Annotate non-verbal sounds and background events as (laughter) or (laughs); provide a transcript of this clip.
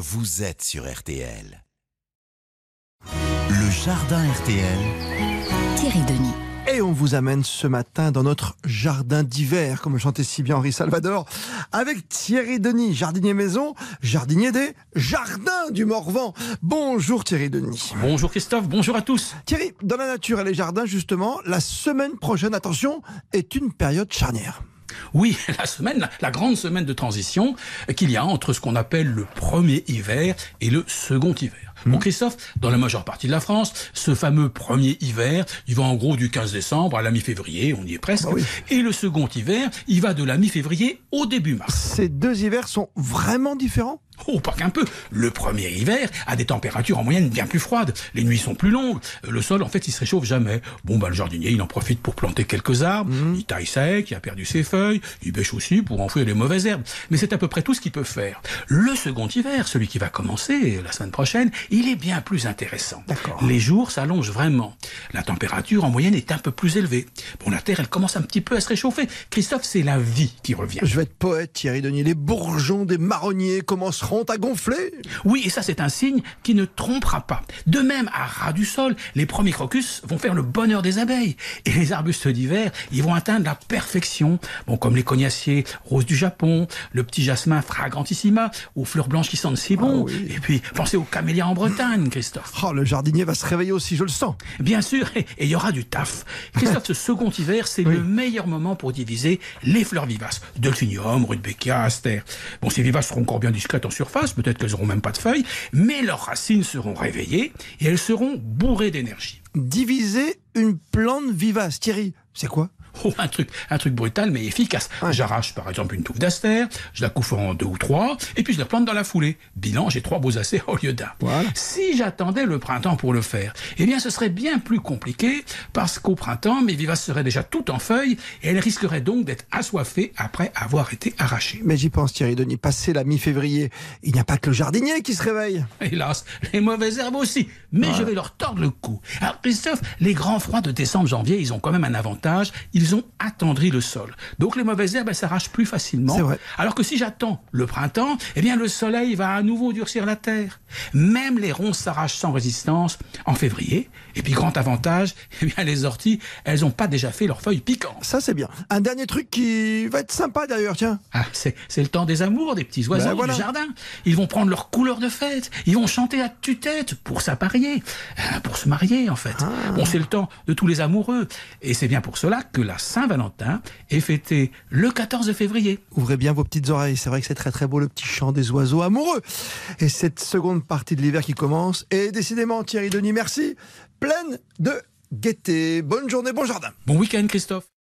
vous êtes sur RTL. Le jardin RTL. Thierry Denis. Et on vous amène ce matin dans notre jardin d'hiver, comme le chantait si bien Henri Salvador, avec Thierry Denis, jardinier maison, jardinier des jardins du Morvan. Bonjour Thierry Denis. Bonjour Christophe, bonjour à tous. Thierry, dans la nature et les jardins, justement, la semaine prochaine, attention, est une période charnière. Oui, (laughs) la semaine, la, la grande semaine de transition qu'il y a entre ce qu'on appelle le premier hiver et le second hiver. Bon, Christophe, dans la majeure partie de la France, ce fameux premier hiver, il va en gros du 15 décembre à la mi-février, on y est presque. Bah oui. Et le second hiver, il va de la mi-février au début mars. Ces deux hivers sont vraiment différents? Oh, pas qu'un peu. Le premier hiver a des températures en moyenne bien plus froides. Les nuits sont plus longues. Le sol, en fait, il se réchauffe jamais. Bon, bah, le jardinier, il en profite pour planter quelques arbres. Il taille sec, il a perdu ses feuilles. Il bêche aussi pour enfouir les mauvaises herbes. Mais c'est à peu près tout ce qu'il peut faire. Le second hiver, celui qui va commencer la semaine prochaine, il est bien plus intéressant. D'accord. Les jours s'allongent vraiment. La température en moyenne est un peu plus élevée. Bon, la terre, elle commence un petit peu à se réchauffer. Christophe, c'est la vie qui revient. Je vais être poète Thierry Denis. Les bourgeons des marronniers commenceront à gonfler. Oui, et ça c'est un signe qui ne trompera pas. De même, à ras du sol, les premiers crocus vont faire le bonheur des abeilles. Et les arbustes d'hiver, ils vont atteindre la perfection. Bon, comme les cognaciers roses du Japon, le petit jasmin fragrantissima, aux fleurs blanches qui sentent si bon. Ah oui. Et puis, pensez aux camélias en Bretagne, Christophe. Oh, le jardinier va se réveiller aussi, je le sens. Bien sûr, et et il y aura du taf. Christophe, ce second hiver, c'est Oui. le meilleur moment pour diviser les fleurs vivaces. Delphinium, rudbeckia, aster. Bon, ces vivaces seront encore bien discrètes en surface, peut-être qu'elles auront même pas de feuilles, mais leurs racines seront réveillées et elles seront bourrées d'énergie. Diviser une plante vivace. Thierry, c'est quoi? (laughs) Oh, un truc, un truc brutal mais efficace. Ouais. J'arrache par exemple une touffe d'aster, je la coupe en deux ou trois, et puis je la plante dans la foulée. Bilan, j'ai trois beaux asters (laughs) au lieu d'un. Voilà. Si j'attendais le printemps pour le faire, eh bien ce serait bien plus compliqué parce qu'au printemps, mes vivaces seraient déjà toutes en feuilles et elles risqueraient donc d'être assoiffées après avoir été arrachées. Mais j'y pense Thierry Denis. Passé la mi-février, il n'y a pas que le jardinier qui se réveille. (laughs) Hélas, les mauvaises herbes aussi. Mais je vais leur tordre le cou. Alors, Christophe, les grands froids de décembre-janvier, ils ont quand même un avantage. Ils ont attendri le sol. Donc, les mauvaises herbes, elles s'arrachent plus facilement. Vrai. Alors que si j'attends le printemps, eh bien, le soleil va à nouveau durcir la terre. Même les ronces s'arrachent sans résistance en février. Et puis, grand avantage, (laughs) eh bien, les orties, elles n'ont pas déjà fait leurs feuilles piquantes. Ça, c'est bien. Un dernier truc qui va être sympa d'ailleurs, tiens. Ah, c'est, le temps des amours des petits oiseaux Ben voilà. du jardin. Ils vont prendre leur couleur de fête. Ils vont chanter à tue-tête pour s'apparier, euh, pour se marier en fait. Ah. Bon, c'est le temps de tous les amoureux. Et c'est bien pour cela que la Saint-Valentin est fêtée le 14 février. Ouvrez bien vos petites oreilles. C'est vrai que c'est très très beau le petit chant des oiseaux amoureux. Et cette seconde partie de l'hiver qui commence est décidément, Thierry Denis, merci, pleine de gaieté. Bonne journée, bon jardin. Bon week-end Christophe.